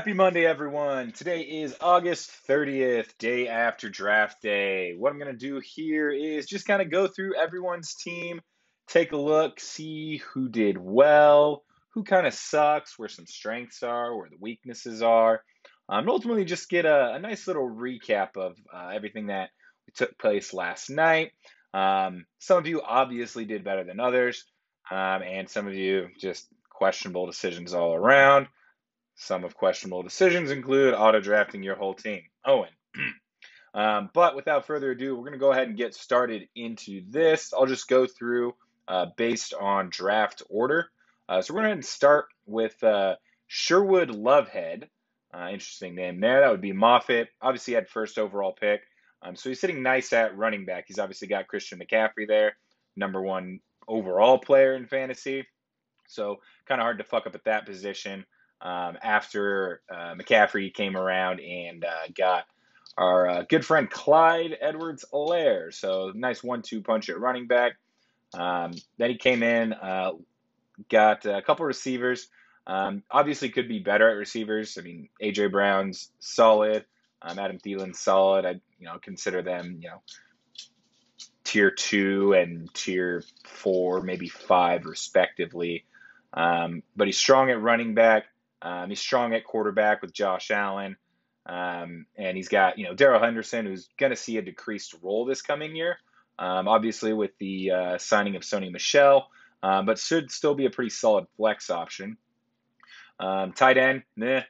Happy Monday, everyone. Today is August 30th, day after draft day. What I'm going to do here is just kind of go through everyone's team, take a look, see who did well, who kind of sucks, where some strengths are, where the weaknesses are, um, and ultimately just get a, a nice little recap of uh, everything that took place last night. Um, some of you obviously did better than others, um, and some of you just questionable decisions all around. Some of questionable decisions include auto drafting your whole team. Owen. um, but without further ado, we're going to go ahead and get started into this. I'll just go through uh, based on draft order. Uh, so we're going to start with uh, Sherwood Lovehead. Uh, interesting name there. That would be Moffitt. Obviously, had first overall pick. Um, so he's sitting nice at running back. He's obviously got Christian McCaffrey there, number one overall player in fantasy. So kind of hard to fuck up at that position um, after uh, McCaffrey came around and uh, got our uh, good friend Clyde Edwards Helaire. So nice one two punch at running back. Um, then he came in, uh, got a couple receivers. Um, obviously, could be better at receivers. I mean, AJ Brown's solid. Um, Adam Thielen's solid. I you know consider them you know tier two and tier four, maybe five, respectively. Um, but he's strong at running back. Um, he's strong at quarterback with Josh Allen. Um, and he's got, you know, Darrell Henderson, who's going to see a decreased role this coming year, um, obviously with the uh, signing of Sony Michel, um, but should still be a pretty solid flex option. Um, tight end, meh.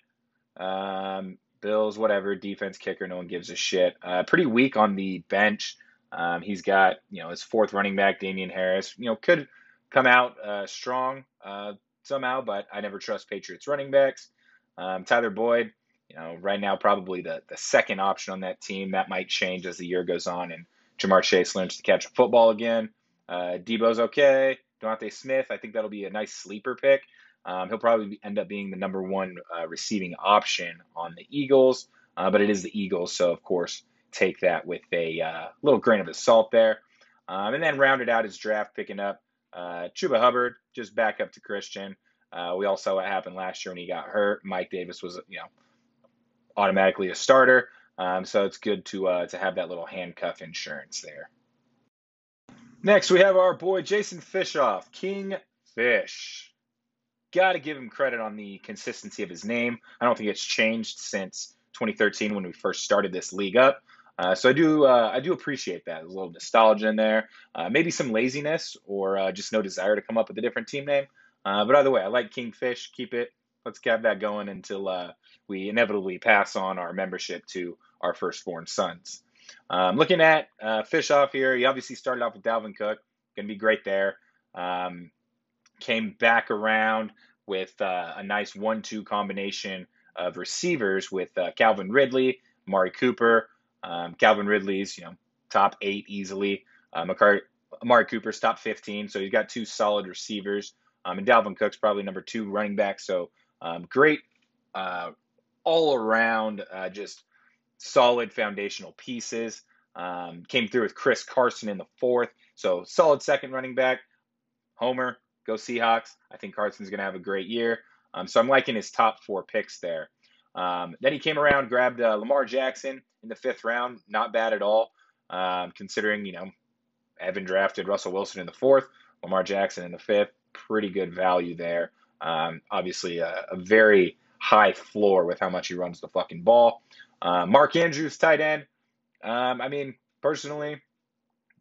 Um, Bills, whatever. Defense kicker, no one gives a shit. Uh, pretty weak on the bench. he's got, you know, his fourth running back, Damien Harris. You know, could come out uh, strong. Somehow, but I never trust Patriots running backs. Um, Tyler Boyd, you know, right now probably the, the second option on that team. That might change as the year goes on and Ja'Marr Chase learns to catch a football again. Uh, Deebo's okay. DeVonta Smith, I think that'll be a nice sleeper pick. Um, he'll probably end up being the number one uh, receiving option on the Eagles, uh, but it is the Eagles, so of course take that with a uh, little grain of salt there. Um, and then rounded out his draft, picking up uh, Chuba Hubbard, just back up to Christian. Uh, we all saw what happened last year when he got hurt. Mike Davis was, you know, automatically a starter. Um, so it's good to uh, to have that little handcuff insurance there. Next, we have our boy Jason Fishoff, King Fish. Got to give him credit on the consistency of his name. I don't think it's changed since 2013 when we first started this league up. Uh, so I do uh, I do appreciate that. There's a little nostalgia in there, uh, maybe some laziness or uh, just no desire to come up with a different team name. Uh, but either way, I like Kingfish. Keep it. Let's have that going until we inevitably pass on our membership to our firstborn sons. Um, looking at Fish off here, he obviously started off with Dalvin Cook. Going to be great there. Um, came back around with a nice one-two combination of receivers with Calvin Ridley, Mari Cooper. Um, Calvin Ridley's, you know, top eight easily. Uh, McCart- Amari Cooper's top 15. So he's got two solid receivers. Um, and Dalvin Cook's probably number two running back. So um, great uh, all around, uh, just solid foundational pieces. Um, came through with Chris Carson in the fourth. So solid second running back. Homer, go Seahawks. I think Carson's going to have a great year. Um, so I'm liking his top four picks there. Um, then he came around, grabbed uh, Lamar Jackson in the fifth round. Not bad at all, um, considering, you know, Evan drafted Russell Wilson in the fourth, Lamar Jackson in the fifth. Pretty good value there. Um, obviously, a, a, very high floor with how much he runs the fucking ball. Uh, Mark Andrews, tight end. Um, I mean, personally,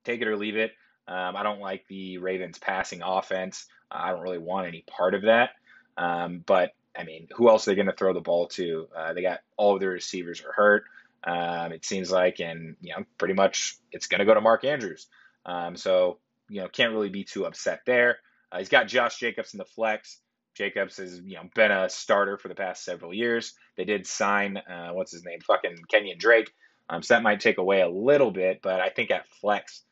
take it or leave it. Um, I don't like the Ravens passing offense. I don't really want any part of that. Um, but I mean, who else are they going to throw the ball to? Uh, they got all of their receivers are hurt. Um, it seems like, and you know, pretty much it's going to go to Mark Andrews. Um, so you know, can't really be too upset there. Uh, he's got Josh Jacobs in the flex. Jacobs has you know been a starter for the past several years. They did sign uh, what's his name, fucking Kenyan Drake. Um, so that might take away a little bit, but I think at flex,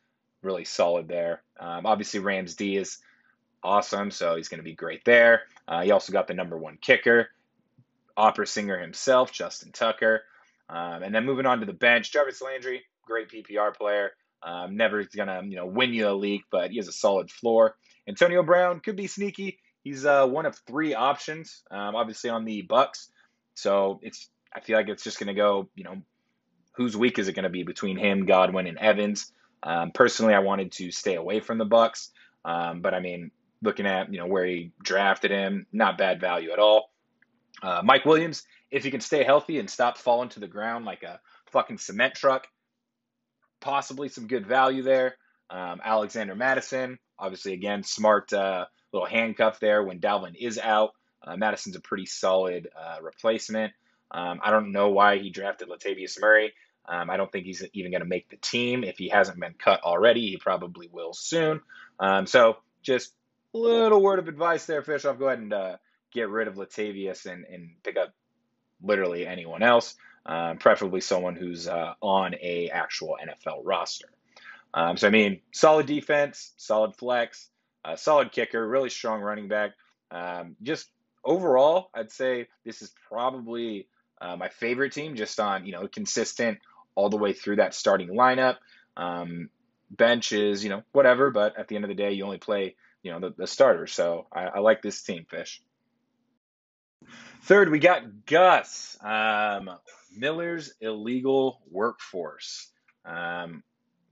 really solid there. Um, obviously, Rams D is awesome, so he's going to be great there. Uh, he also got the number one kicker, opera singer himself, Justin Tucker. Um, and then moving on to the bench, Jarvis Landry, great PPR player. Um, never gonna you know win you a league, but he has a solid floor. Antonio Brown could be sneaky. He's uh, one of three options, um, obviously on the Bucks. So it's I feel like it's just gonna go. You know, whose week is it gonna be between him, Godwin, and Evans? Um, personally, I wanted to stay away from the Bucks, um, but I mean, looking at you know where he drafted him, not bad value at all. Uh, Mike Williams, if he can stay healthy and stop falling to the ground like a fucking cement truck, possibly some good value there. Um, Alexander Mattison, obviously, again, smart uh, little handcuff there when Dalvin is out. Uh, Mattison's a pretty solid uh, replacement. Um, I don't know why he drafted Latavius Murray. Um, I don't think he's even going to make the team. If he hasn't been cut already, he probably will soon. Um, so just little word of advice there, Fishoff. Go ahead and uh, get rid of Latavius and, and pick up literally anyone else, um, preferably someone who's uh, on a actual NFL roster. Um, so I mean, solid defense, solid flex, uh, solid kicker, really strong running back. Um, just overall, I'd say this is probably uh, my favorite team, just on you know consistent all the way through that starting lineup. Um, bench is you know whatever, but at the end of the day, you only play you know the, the starters. So I, I like this team, Fish. Third, we got Gus, um, Miller's illegal workforce. Um,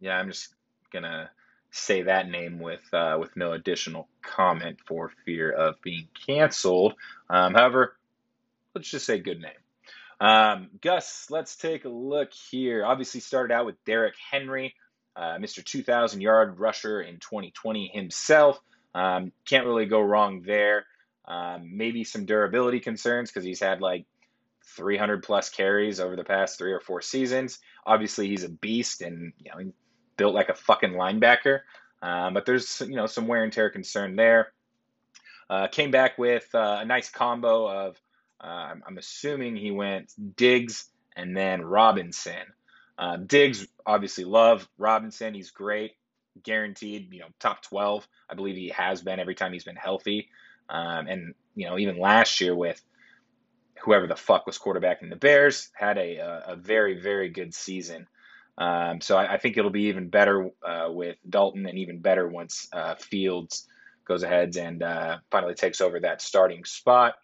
yeah, I'm just gonna say that name with uh, with no additional comment for fear of being canceled. Um, however, let's just say good name. Um, Gus, let's take a look here. Obviously, started out with Derrick Henry, uh, Mr. 2,000 yard rusher in 2020 himself. Um, can't really go wrong there. Um, maybe some durability concerns because he's had like 300 plus carries over the past three or four seasons. Obviously, he's a beast and you know built like a fucking linebacker. Um, but there's you know some wear and tear concern there. Uh, came back with uh, a nice combo of uh, I'm assuming he went Diggs and then Robinson. Uh, Diggs obviously love Robinson. He's great, guaranteed. You know top 12. I believe he has been every time he's been healthy. Um, and you know, even last year with whoever the fuck was quarterbacking the Bears, had a a, a very very good season. Um, so I, I, think it'll be even better uh, with Dalton, and even better once uh, Fields goes ahead and uh, finally takes over that starting spot.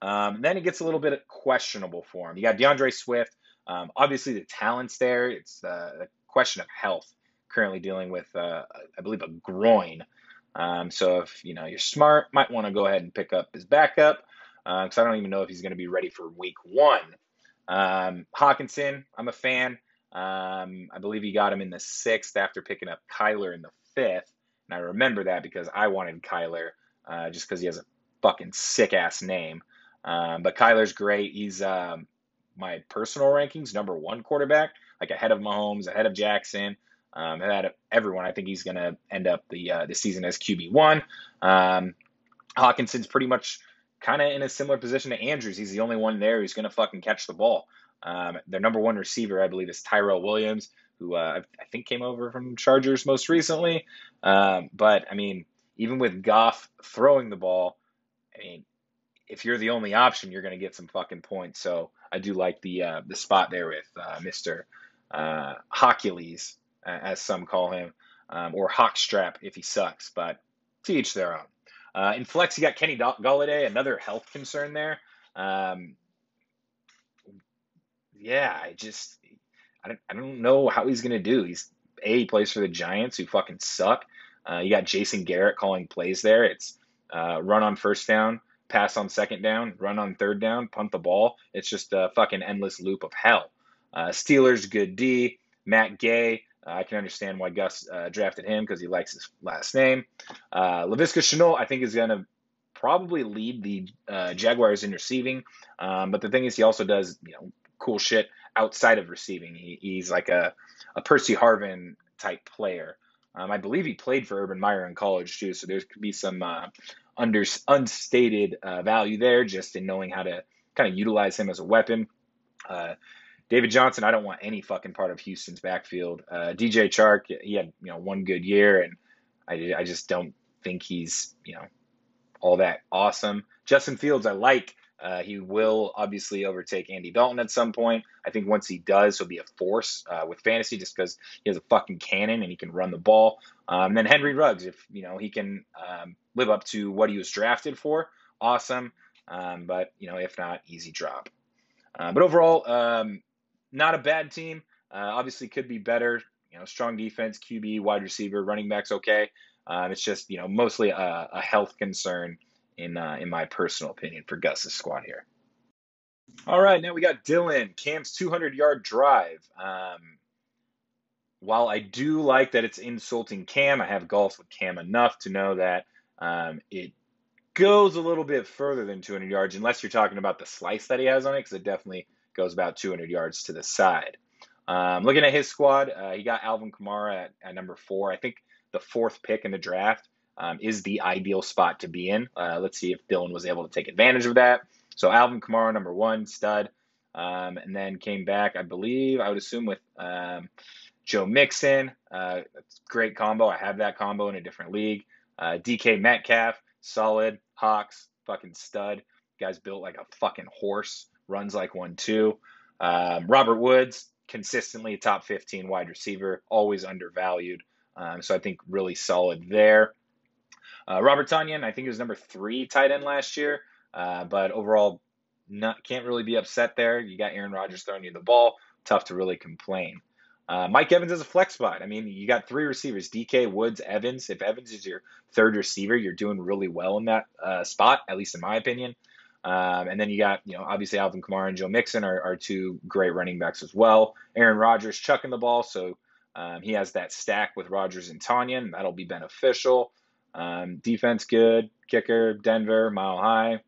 Um, then it gets a little bit questionable for him. You got DeAndre Swift. Um, obviously, the talent's there. It's uh, a question of health. Currently dealing with, uh, I believe, a groin. Um, so if you know you're smart, might want to go ahead and pick up his backup because uh, I don't even know if he's going to be ready for week one. Um, Hockenson, I'm a fan. Um, I believe he got him in the sixth after picking up Kyler in the fifth, and I remember that because I wanted Kyler uh, just because he has a fucking sick ass name. Um, but Kyler's great. He's um, my personal rankings number one quarterback, like ahead of Mahomes, ahead of Jackson. Um, everyone. I think he's going to end up the uh, the season as QB one. Um, Hockenson's pretty much kind of in a similar position to Andrews. He's the only one there who's going to fucking catch the ball. Um, their number one receiver, I believe, is Tyrell Williams, who uh, I think came over from Chargers most recently. Um, but I mean, even with Goff throwing the ball, I mean, if you're the only option, you're going to get some fucking points. So I do like the uh, the spot there with uh, Mister uh, as some call him, um, or Hawkstrap if he sucks, but to each their own. Uh, in flex, you got Kenny Golladay, another health concern there. Um, yeah, I just I don't, I don't know how he's gonna do. He's a he plays for the Giants, who fucking suck. Uh, you got Jason Garrett calling plays there. It's uh, run on first down, pass on second down, run on third down, punt the ball. It's just a fucking endless loop of hell. Uh, Steelers, good D. Matt Gay, I can understand why Gus uh, drafted him because he likes his last name. Uh, Laviska Shenault, I think, is going to probably lead the uh, Jaguars in receiving. Um, but the thing is, he also does you know cool shit outside of receiving. He, he's like a, a Percy Harvin type player. Um, I believe he played for Urban Meyer in college too, so there could be some uh, under, unstated uh, value there just in knowing how to kind of utilize him as a weapon. Uh, David Johnson, I don't want any fucking part of Houston's backfield. Uh, DJ Chark, he had you know one good year, and I I just don't think he's you know all that awesome. Justin Fields, I like. Uh, he will obviously overtake Andy Dalton at some point. I think once he does, he'll be a force uh, with fantasy just because he has a fucking cannon and he can run the ball. Um, then Henry Ruggs, if you know he can um, live up to what he was drafted for, awesome. Um, but you know, if not, easy drop. Uh, but overall, um, not a bad team. Uh, obviously, could be better. You know, strong defense, QB, wide receiver, running backs, okay. Um, it's just you know mostly a, a health concern in uh, in my personal opinion for Gus's squad here. All right, now we got Dylan Cam's 200 yard drive. Um, while I do like that it's insulting Cam, I have golfed with Cam enough to know that um, it goes a little bit further than 200 yards, unless you're talking about the slice that he has on it, because it definitely goes about 200 yards to the side. Um, looking at his squad, uh, he got Alvin Kamara at, at number four. I think the fourth pick in the draft um, is the ideal spot to be in. Uh, let's see if Dylan was able to take advantage of that. So Alvin Kamara, number one, stud. Um, and then came back, I believe, I would assume with um, Joe Mixon. Uh, great combo. I have that combo in a different league. Uh, DK Metcalf, solid. Hawks, fucking stud. Guy's built like a fucking horse, runs like one too. Um, Robert Woods, consistently top 15 wide receiver, always undervalued. Um, so I think really solid there. Uh, Robert Tonyan, I think he was number three tight end last year, uh, but overall, not can't really be upset there. You got Aaron Rodgers throwing you the ball, tough to really complain. Uh, Mike Evans is a flex spot. I mean, you got three receivers: DK, Woods, Evans. If Evans is your third receiver, you're doing really well in that uh, spot, at least in my opinion. Um, and then you got, you know, obviously Alvin Kamara and Joe Mixon are, are two great running backs as well. Aaron Rodgers chucking the ball, so um, he has that stack with Rodgers and Tonyan. That'll be beneficial. Um, defense good. Kicker, Denver, mile high.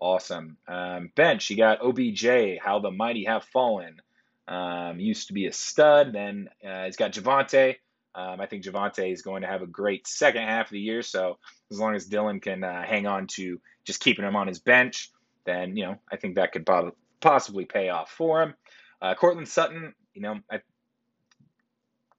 Awesome. Um, bench, you got OBJ, how the mighty have fallen. Um, used to be a stud. Then uh, he's got Javonte. Um, I think Javonte is going to have a great second half of the year. So as long as Dylan can uh, hang on to just keeping him on his bench, then you know I think that could possibly pay off for him. Uh, Courtland Sutton, you know, I,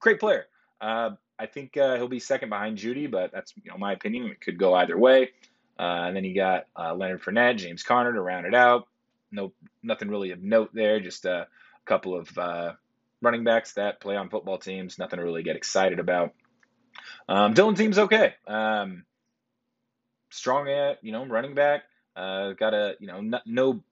great player. Uh, I think uh, he'll be second behind Jeudy, but that's you know my opinion. It could go either way. Uh, and then you got uh, Leonard Fournette, James Conner to round it out. No, nothing really of note there. Just a couple of uh, running backs that play on football teams. Nothing to really get excited about. Um, Dylan team's okay. Um, strong at you know running back. Uh, got a you know no, no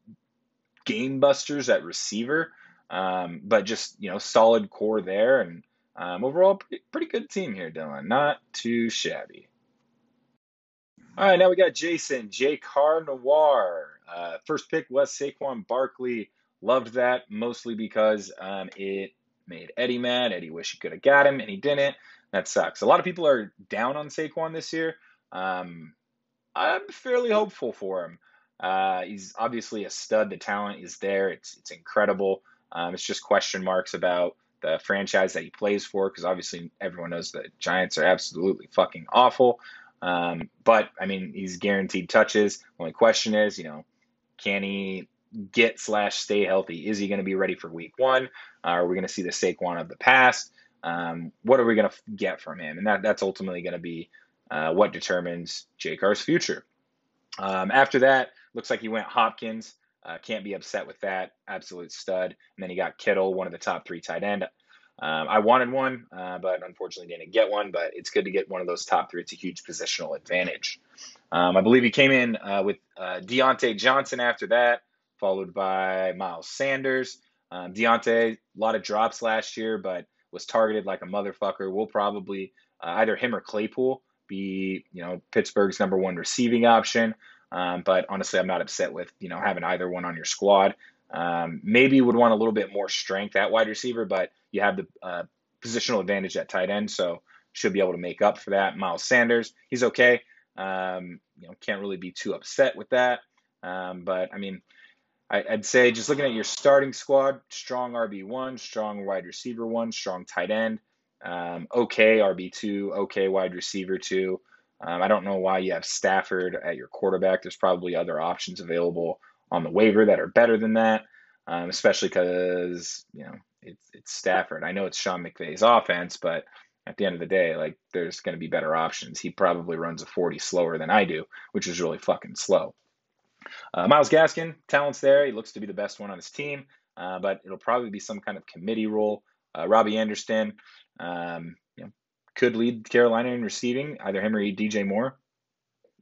game busters at receiver, um, but just you know solid core there and um, overall, pretty, pretty good team here, Dylan. Not too shabby. All right, now we got Jason, J. Car Noir. Uh, first pick was Saquon Barkley. Loved that mostly because um, it made Eddie mad. Eddie wish he could have got him, and he didn't. That sucks. A lot of people are down on Saquon this year. Um, I'm fairly hopeful for him. Uh, he's obviously a stud. The talent is there. It's it's incredible. Um, it's just question marks about the franchise that he plays for, because obviously everyone knows the Giants are absolutely fucking awful. Um, but I mean, he's guaranteed touches. Only question is, you know, can he get slash stay healthy? Is he going to be ready for Week One? Uh, are we going to see the Saquon of the past? Um, what are we going to get from him? And that that's ultimately going to be uh, what determines J Car's future. Um, after that, looks like he went Hopkins. Uh, can't be upset with that. Absolute stud. And then he got Kittle, one of the top three tight end. Um, I wanted one, uh, but unfortunately didn't get one. But it's good to get one of those top three. It's a huge positional advantage. Um, I believe he came in uh, with uh, Diontae Johnson after that, followed by Miles Sanders. Um, Diontae, a lot of drops last year, but was targeted like a motherfucker. We'll probably uh, either him or Claypool be, you know, Pittsburgh's number one receiving option. Um, but honestly, I'm not upset with you know having either one on your squad. Um, maybe you would want a little bit more strength at wide receiver, but you have the uh, positional advantage at tight end, so should be able to make up for that. Miles Sanders, he's okay. Um, you know, can't really be too upset with that. Um, but I mean, I, would say just looking at your starting squad, strong RB one, strong wide receiver one, strong tight end, um, okay RB two, okay wide receiver two. Um, I don't know why you have Stafford at your quarterback. There's probably other options available on the waiver that are better than that. um, especially because you know it's it's Stafford. I know it's Sean McVay's offense, but at the end of the day, like there's going to be better options. He probably runs a 40 slower than I do, which is really fucking slow. Uh, Myles Gaskin, talent's there. He looks to be the best one on his team, uh, but it'll probably be some kind of committee role. Uh, Robbie Anderson, um, you know, could lead Carolina in receiving, either him or DJ Moore.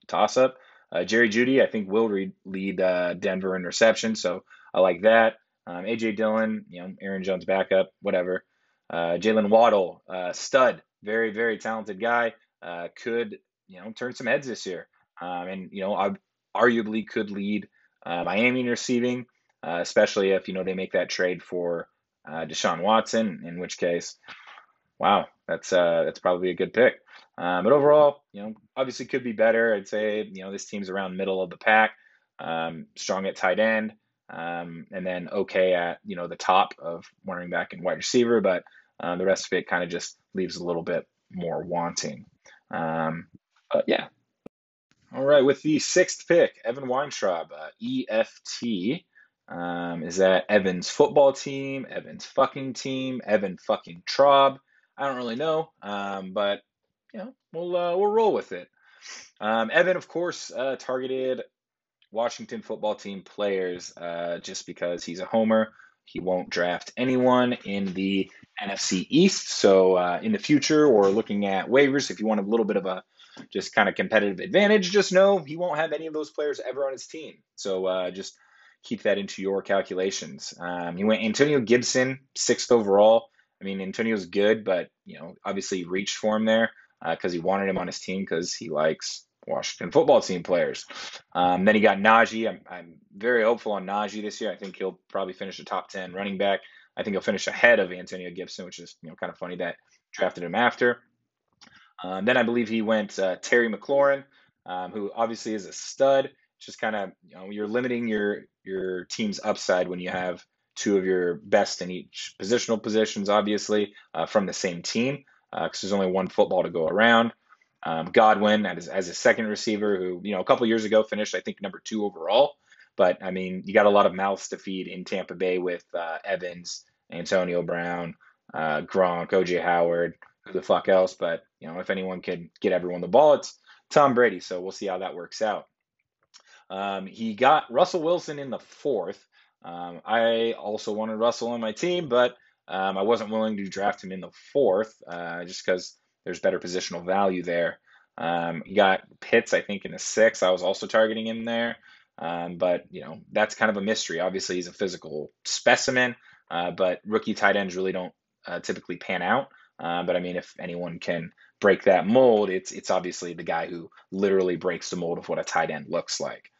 Toss up. Uh, Jerry Jeudy, I think, will re- lead uh, Denver in reception, so I like that. Um, AJ Dillon, you know, Aaron Jones backup, whatever. Uh, Jaylen Waddle, uh, stud, very very talented guy, uh, could you know turn some heads this year, um, and you know I arguably could lead uh, Miami in receiving, uh, especially if you know they make that trade for uh, Deshaun Watson, in which case, wow, that's that's probably a good pick. Um, but overall, you know, obviously could be better. I'd say you know this team's around middle of the pack, um, strong at tight end um, and then okay at you know the top of running back and wide receiver, but uh, the rest of it kind of just leaves a little bit more wanting. Um, yeah. All right, with the sixth pick, Evan Weintraub, uh, EFT. Um, is that Evan's football team, Evan's fucking team, Evan fucking Traub? I don't really know, um, but you know we'll uh, we'll roll with it. Um, Evan, of course, uh, targeted Washington football team players uh, just because he's a homer. He won't draft anyone in the NFC East. So uh, in the future, or looking at waivers, if you want a little bit of a just kind of competitive advantage, just know he won't have any of those players ever on his team. So uh, just keep that into your calculations. Um, he went Antonio Gibson, sixth overall. I mean, Antonio's good, but you know, obviously reached for him there because uh, he wanted him on his team because he likes Washington football team players. Um, then he got Najee. I'm, I'm very hopeful on Najee this year. I think he'll probably finish a top 10 running back. I think he'll finish ahead of Antonio Gibson, which is you know kind of funny that drafted him after. Um, then I believe he went uh, Terry McLaurin, um, who obviously is a stud. Just kind of you know you're limiting your your team's upside when you have two of your best in each positional positions, obviously uh, from the same team, because uh, there's only one football to go around. Um, Godwin as, as a second receiver, who you know a couple years ago finished I think number two overall. But I mean, you got a lot of mouths to feed in Tampa Bay with uh, Evans, Antonio Brown, uh, Gronk, OJ Howard, who the fuck else? But you know, if anyone could get everyone the ball, it's Tom Brady. So we'll see how that works out. Um, he got Russell Wilson in the fourth. Um, I also wanted Russell on my team, but um, I wasn't willing to draft him in the fourth uh, just because there's better positional value there. Um, you got Pitts, I think, in the six. I was also targeting him there. Um, but, you know, that's kind of a mystery. Obviously, he's a physical specimen, uh, but rookie tight ends really don't uh, typically pan out. Uh, but I mean, if anyone can break that mold, it's it's obviously the guy who literally breaks the mold of what a tight end looks like.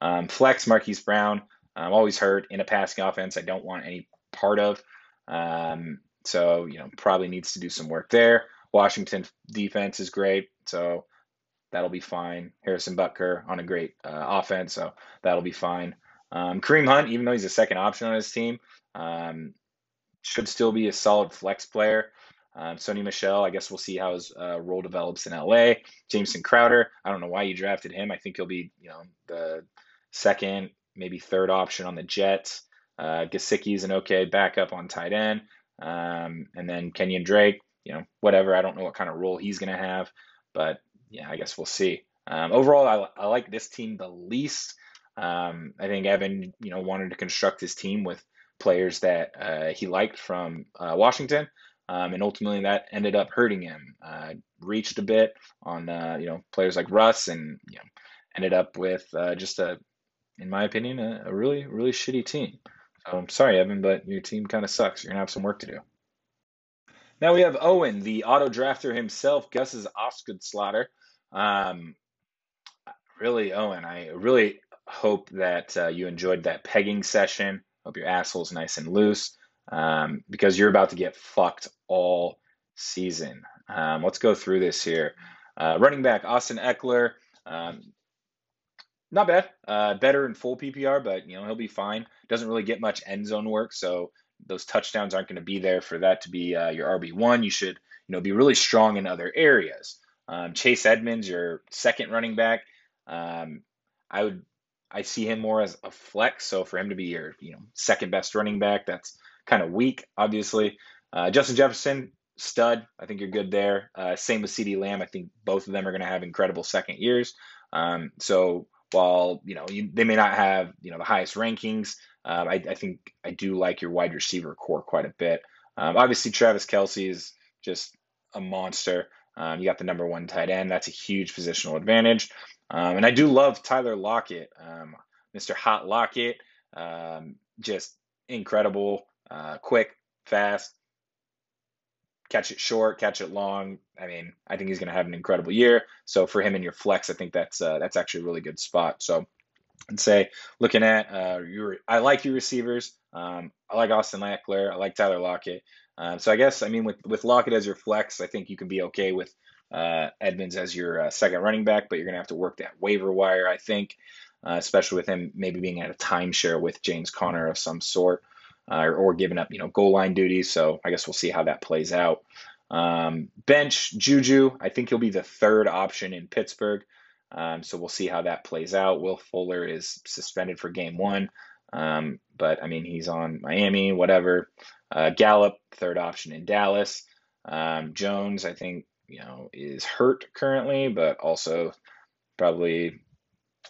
Um, flex Marquise Brown, I'm always hurt in a passing offense. I don't want any part of. Um, so you know, probably needs to do some work there. Washington defense is great, so that'll be fine. Harrison Butker on a great uh, offense, so that'll be fine. Um, Kareem Hunt, even though he's a second option on his team, um, should still be a solid flex player. Um, Sony Michel, I guess we'll see how his uh, role develops in LA. Jameson Crowder, I don't know why you drafted him. I think he'll be, you know, the second, maybe third option on the Jets. Uh, Gesicki's an okay backup on tight end. Um, and then Kenyan Drake, you know, whatever. I don't know what kind of role he's going to have, but yeah, I guess we'll see. Um, overall, I, I, like this team the least. Um, I think Evan, you know, wanted to construct his team with players that uh, he liked from uh, Washington, um, and ultimately that ended up hurting him. Uh, reached a bit on uh, you know players like Russ, and you know ended up with uh, just a, in my opinion, a, a really really shitty team. So I'm sorry, Evan, but your team kind of sucks. You're gonna have some work to do. Now we have Owen, the auto drafter himself, Gus's Slaughter. Um, really, Owen, I really hope that uh, you enjoyed that pegging session. Hope your asshole's nice and loose um, because you're about to get fucked all season. Um, let's go through this here. Uh, running back Austin Ekeler, um, not bad. Uh, better in full PPR, but you know he'll be fine. Doesn't really get much end zone work, so those touchdowns aren't going to be there for that to be uh, your RB one. You should you know be really strong in other areas. Um, Chase Edmonds, your second running back, um, I would I see him more as a flex. So for him to be your you know second best running back, that's kind of weak, obviously. Uh, Justin Jefferson, stud. I think you're good there. Uh, same with CeeDee Lamb. I think both of them are going to have incredible second years. Um, so while you know you, they may not have you know the highest rankings, um, I, I, think I do like your wide receiver core quite a bit. Um, obviously, Travis Kelce is just a monster. Um, you got the number one tight end. That's a huge positional advantage. Um, and I do love Tyler Lockett, um, Mr. Hot Lockett. just incredible, uh, quick, fast, catch it short, catch it long. I mean, I think he's going to have an incredible year. So for him in your flex, I think that's uh, that's actually a really good spot. So I'd say looking at uh, your, I like your receivers. Um, I like Austin Ekeler. I like Tyler Lockett. Um, so I guess I mean with with Lockett as your flex, I think you can be okay with uh, Edmonds as your uh, second running back, but you're going to have to work that waiver wire. I think, uh, especially with him maybe being at a timeshare with James Conner of some sort uh, or giving up, you know, goal line duties. So I guess we'll see how that plays out. Um, bench Juju, I think he'll be the third option in Pittsburgh. Um, so we'll see how that plays out. Will Fuller is suspended for game one, um, but I mean he's on Miami, whatever. Uh, Gallup, third option in Dallas. Um, Jones, I think you know is hurt currently, but also probably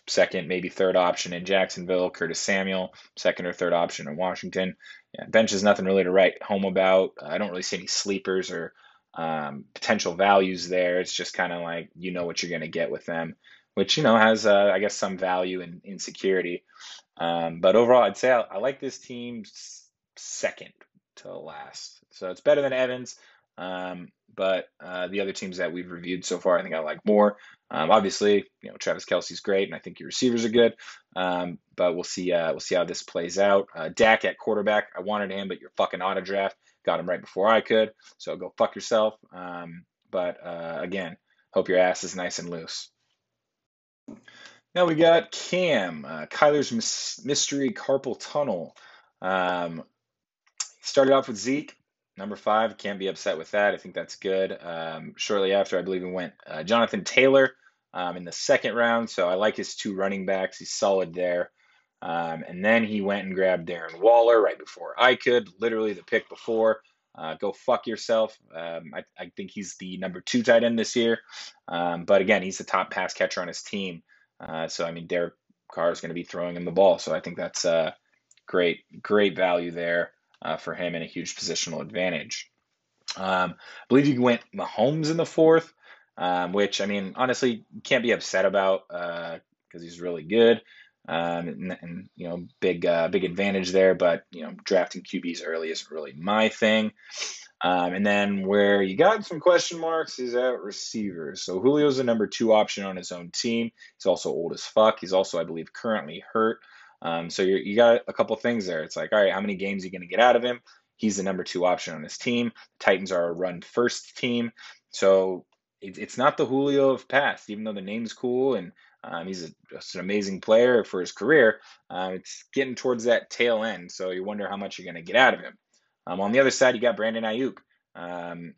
second, maybe third option in Jacksonville. Curtis Samuel, second or third option in Washington. Yeah, bench is nothing really to write home about. I don't really see any sleepers or um, potential values there. It's just kind of like you know what you're going to get with them, which you know has uh, I guess some value in, in security. Um, but overall, I'd say I, I like this team second to last. So it's better than Evans. Um, but uh, the other teams that we've reviewed so far, I think I like more. Um, obviously, you know Travis Kelce's great, and I think your receivers are good. Um, but we'll see. Uh, we'll see how this plays out. Uh, Dak at quarterback, I wanted him, but your fucking auto draft got him right before I could. So go fuck yourself. Um, but uh, again, hope your ass is nice and loose. Now we got Cam, uh, Kyler's mystery carpal tunnel. Um, started off with Zeke, Number five, can't be upset with that. I think that's good. Um, shortly after, I believe he went uh, Jonathan Taylor um, in the second round. So I like his two running backs. He's solid there. Um, and then he went and grabbed Darren Waller right before I could, literally the pick before. Uh, go fuck yourself. Um, I, I, think he's the number two tight end this year. Um, but again, he's the top pass catcher on his team. Uh, so, I mean, Derek Carr is going to be throwing him the ball. So I think that's uh, great, great value there uh, for him and a huge positional advantage. Um, I believe you went Mahomes in the fourth, um, which I mean, honestly, can't be upset about because uh, he's really good. Um, and, and, you know, big uh, big advantage there. But you know, drafting QBs early isn't really my thing. Um, and then where you got some question marks is at receivers. So Julio's the number two option on his own team. He's also old as fuck. He's also, I believe, currently hurt. Um, so you got a couple things there. It's like, all right, how many games are you going to get out of him? He's the number two option on his team. The Titans are a run first team. So it, it's not the Julio of past, even though the name's cool and um, he's a, just an amazing player for his career. Uh, it's getting towards that tail end. So you wonder how much you're going to get out of him. Um, on the other side, you got Brandon Aiyuk. Um,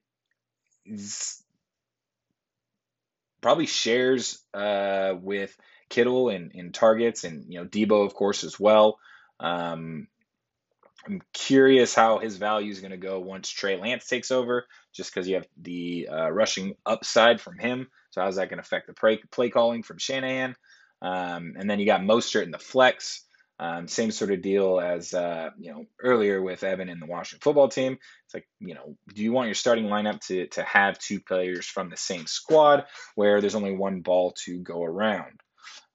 probably shares uh, with Kittle in, in targets and you know Deebo of course as well. Um, I'm curious how his value is going to go once Trey Lance takes over, just because you have the uh, rushing upside from him. So how's that going to affect the play, play calling from Shanahan? Um, and then you got Mostert in the flex. Um, same sort of deal as uh, you know earlier with Evan in the Washington football team. It's like you know, do you want your starting lineup to to have two players from the same squad where there's only one ball to go around?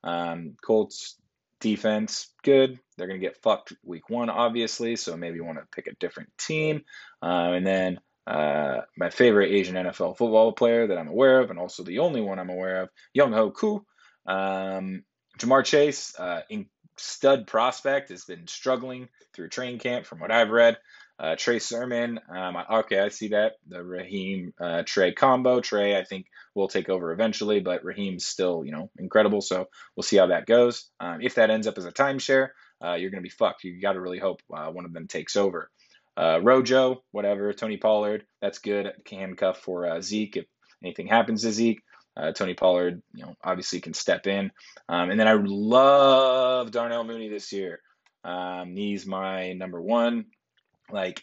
Um, Colts defense, good. They're going to get fucked week one, obviously, so maybe you want to pick a different team. Uh, and then uh, my favorite Asian NFL football player that I'm aware of, and also the only one I'm aware of, Younghoe Koo. Um, Ja'Marr Chase, uh, in stud prospect, has been struggling through training camp, from what I've read. Uh, Trey Sermon, um, okay, I see that. The Raheem uh, Trey combo. Trey, I think, will take over eventually, but Raheem's still, you know, incredible. So we'll see how that goes. Um, if that ends up as a timeshare, uh, you're going to be fucked. You got to really hope uh, one of them takes over. Uh, Rojo, whatever, Tony Pollard, that's good. Handcuff for uh, Zeke if anything happens to Zeke. uh, Tony Pollard, you know, obviously can step in. Um, and then I love Darnell Mooney this year. Um, he's my number one, like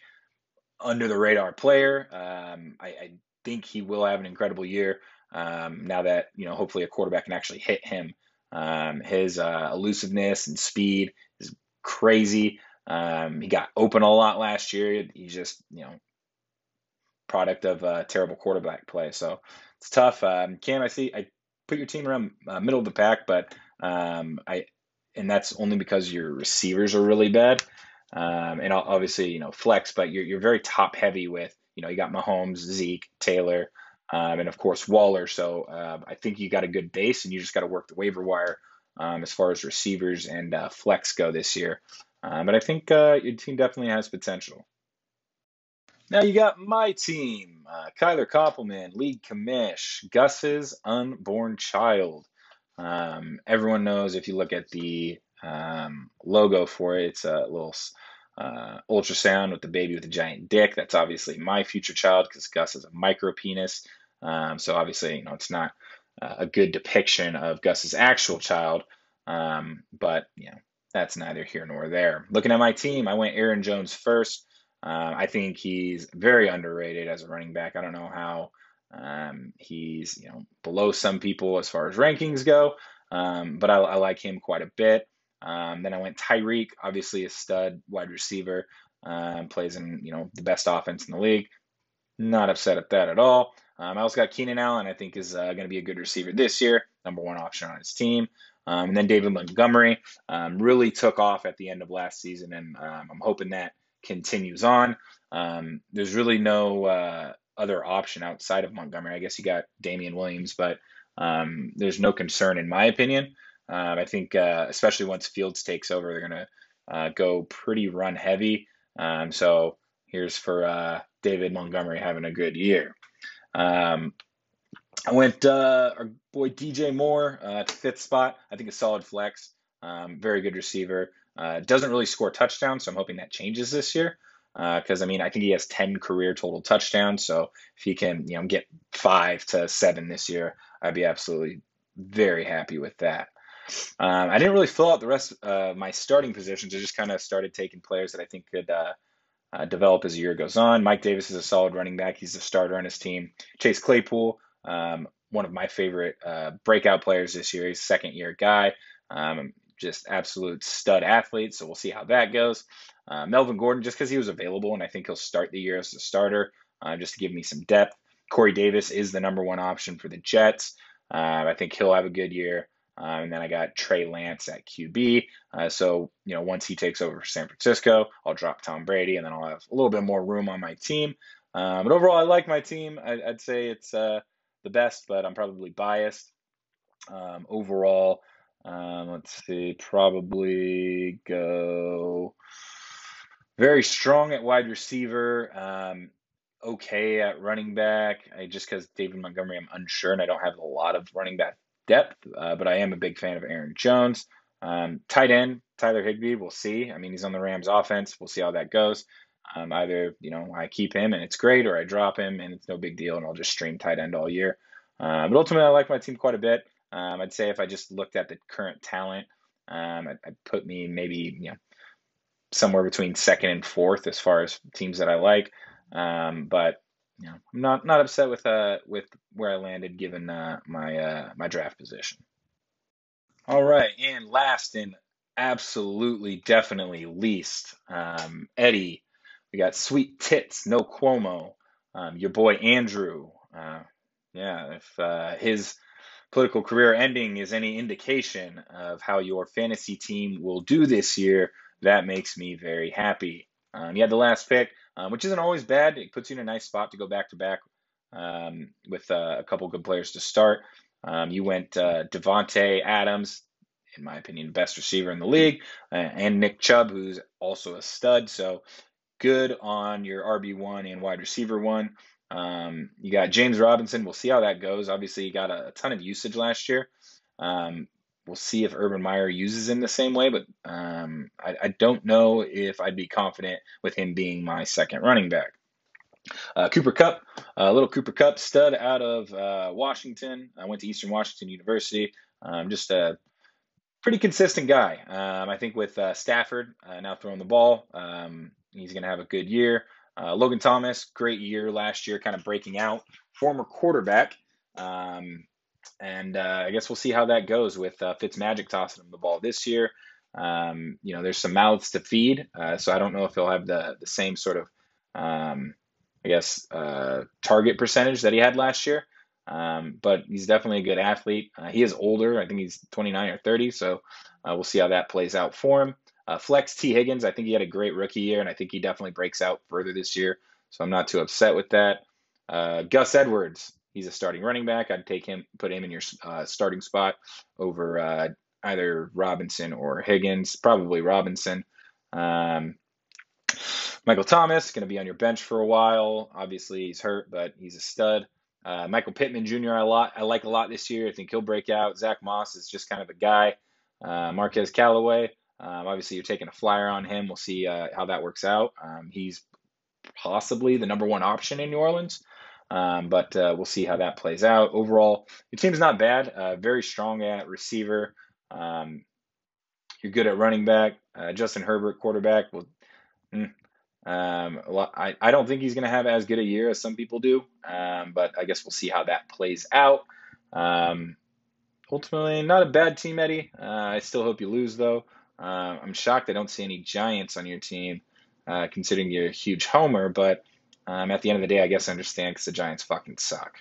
under the radar player. Um, I, I, think he will have an incredible year. Um, now that you know, hopefully, a quarterback can actually hit him. Um, his uh, elusiveness and speed is crazy. Um, he got open a lot last year. He's just you know product of uh, terrible quarterback play. So it's tough. Um, Cam, I see I put your team around uh, middle of the pack, but um, I and that's only because your receivers are really bad. Um, and obviously, you know, flex, but you're, you're very top heavy with, you know, you got Mahomes, Zeke, Taylor, um, and of course Waller. So uh, I think you got a good base, and you just got to work the waiver wire um, as far as receivers and uh, flex go this year. Uh, but I think uh, your team definitely has potential. Now you got my team, uh, Kyler Koppelman, lead commish, Gus's unborn child. Um, everyone knows if you look at the um, logo for it, it's a little uh, ultrasound with the baby with a giant dick. That's obviously my future child because Gus is a micro penis. Um, so obviously, you know, it's not uh, a good depiction of Gus's actual child. Um, but you know, that's neither here nor there. Looking at my team, I went Aaron Jones first. Uh, I think he's very underrated as a running back. I don't know how um, he's you know below some people as far as rankings go, um, but I, I, like him quite a bit. Um, then I went Tyreek, obviously a stud wide receiver, um, plays in you know the best offense in the league. Not upset at that at all. Um, I also got Keenan Allen. I think is uh, going to be a good receiver this year, number one option on his team. Um, and then David Montgomery really took off at the end of last season, and I'm hoping that continues on. Um, there's really no uh, other option outside of Montgomery. I guess you got Damien Williams, but um, there's no concern in my opinion. Um, I think, uh, especially once Fields takes over, they're going to uh, go pretty run heavy. Um, so here's for uh, David Montgomery having a good year. Um, I went uh, our boy DJ Moore uh, to fifth spot. I think a solid flex. Um, very good receiver. Uh, doesn't really score touchdowns, so I'm hoping that changes this year. Because I mean, I think he has 10 career total touchdowns. So if he can, you know, get five to seven this year, I'd be absolutely very happy with that. Um, I didn't really fill out the rest of uh, my starting positions. I just kind of started taking players that I think could uh, uh, develop as the year goes on. Mike Davis is a solid running back. He's a starter on his team. Chase Claypool, um, one of my favorite uh, breakout players this year. He's a second year guy. Um, just absolute stud athlete. So we'll see how that goes. Uh, Melvin Gordon, just because he was available, and I think he'll start the year as a starter, uh, just to give me some depth. Corey Davis is the number one option for the Jets. I think he'll have a good year. Uh, and then I got Trey Lance at QB. Uh, so, you know, once he takes over for San Francisco, I'll drop Tom Brady, and then I'll have a little bit more room on my team. Uh, but overall, I like my team. I, would say it's the best, but I'm probably biased. Um, overall, um, let's see, probably go very strong at wide receiver. Um, okay at running back. I just because David Montgomery, I'm unsure, and I don't have a lot of running back depth, uh, but I am a big fan of Aaron Jones. Um, tight end Tyler Higbee, we'll see. I mean, he's on the Rams offense. We'll see how that goes. Um, either you know I keep him and it's great, or I drop him and it's no big deal, and I'll just stream tight end all year. Uh, but ultimately, I like my team quite a bit. Um, I'd say if I just looked at the current talent, um, I'd, I'd, put me maybe you know somewhere between second and fourth as far as teams that I like. Um, but know, I'm not not upset with uh with where I landed given uh, my uh, my draft position. All right, and last and absolutely definitely least, um, Eddie. We got sweet tits, no Cuomo. Um, your boy Andrew. Uh, yeah, if uh, his political career ending is any indication of how your fantasy team will do this year, that makes me very happy. Um, you had the last pick, um, which isn't always bad. It puts you in a nice spot to go back to back um, with uh, a couple good players to start. Um, you went uh, Davante Adams, in my opinion, best receiver in the league, uh, and Nick Chubb, who's also a stud. So good on your RB one and wide receiver one. Um, you got James Robinson. We'll see how that goes. Obviously, you got a, a ton of usage last year. Um, we'll see if Urban Meyer uses him the same way, but um, I, I, don't know if I'd be confident with him being my second running back. Uh, Cooper Kupp, uh, little Cooper Kupp stud out of uh, Washington. I went to Eastern Washington University. Um, just a pretty consistent guy. Um, I think with uh, Stafford uh, now throwing the ball, um, he's going to have a good year. Uh, Logan Thomas, great year last year, kind of breaking out. Former quarterback. Um, and uh, I guess we'll see how that goes with uh, Fitzmagic tossing him the ball this year. Um, you know, there's some mouths to feed, uh, so I don't know if he'll have the the same sort of, um, I guess, uh, target percentage that he had last year. Um, but he's definitely a good athlete. Uh, he is older. I think he's 29 or 30, so uh, we'll see how that plays out for him. Flex Tee Higgins, I think he had a great rookie year, and I think he definitely breaks out further this year. So I'm not too upset with that. Gus Edwards, he's a starting running back. I'd take him, put him in your uh, starting spot over uh, either Robinson or Higgins, probably Robinson. Um, Michael Thomas going to be on your bench for a while. Obviously, he's hurt, but he's a stud. Uh, Michael Pittman Jr. I lot I like a lot this year. I think he'll break out. Zack Moss is just kind of a guy. Uh, Marquez Callaway. Um, obviously, you're taking a flyer on him. We'll see uh, how that works out. Um, he's possibly the number one option in New Orleans. Um, but uh, we'll see how that plays out. Overall, your team's not bad. Uh, very strong at receiver. Um, you're good at running back. Uh, Justin Herbert, quarterback. Well, mm, um, I, I don't think he's going to have as good a year as some people do. Um, but I guess we'll see how that plays out. Um, ultimately, not a bad team, Eddie. Uh, I still hope you lose, though. Uh, I'm shocked I don't see any Giants on your team, uh, considering you're a huge homer. But um, at the end of the day, I guess I understand because the Giants fucking suck.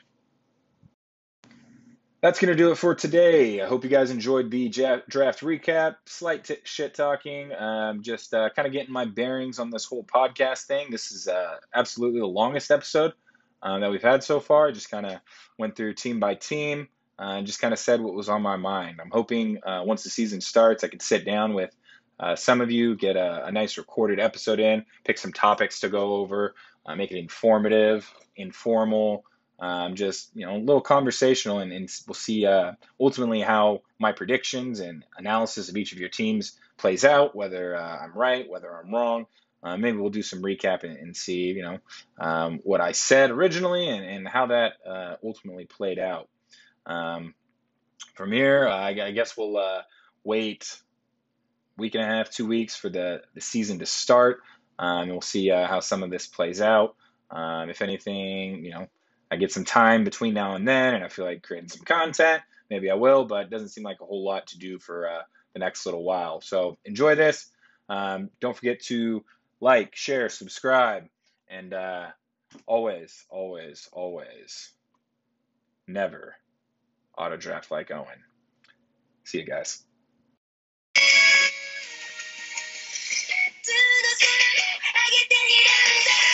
That's going to do it for today. I hope you guys enjoyed the draft recap, slight t- shit talking, um, just uh, kind of getting my bearings on this whole podcast thing. This is uh, absolutely the longest episode uh, that we've had so far. I just kind of went through team by team uh, and just kind of said what was on my mind. I'm hoping uh, once the season starts, I can sit down with uh, some of you, get a, a, nice recorded episode in, pick some topics to go over, uh, make it informative, informal, um, just you know a little conversational, and, and we'll see uh, ultimately how my predictions and analysis of each of your teams plays out. Whether uh, I'm right, whether I'm wrong. Uh, maybe we'll do some recap and, and see you know um, what I said originally and, and how that uh, ultimately played out. Um, from here, I, I guess we'll uh, wait week and a half, two weeks for the, the season to start. Um, and we'll see uh, how some of this plays out. Um, if anything, you know, I get some time between now and then, and I feel like creating some content, maybe I will. But it doesn't seem like a whole lot to do for uh, the next little while. So enjoy this. Um, don't forget to like, share, subscribe, and uh, always, always, always, never auto draft like Owen. See you guys. get there, get know what I'm?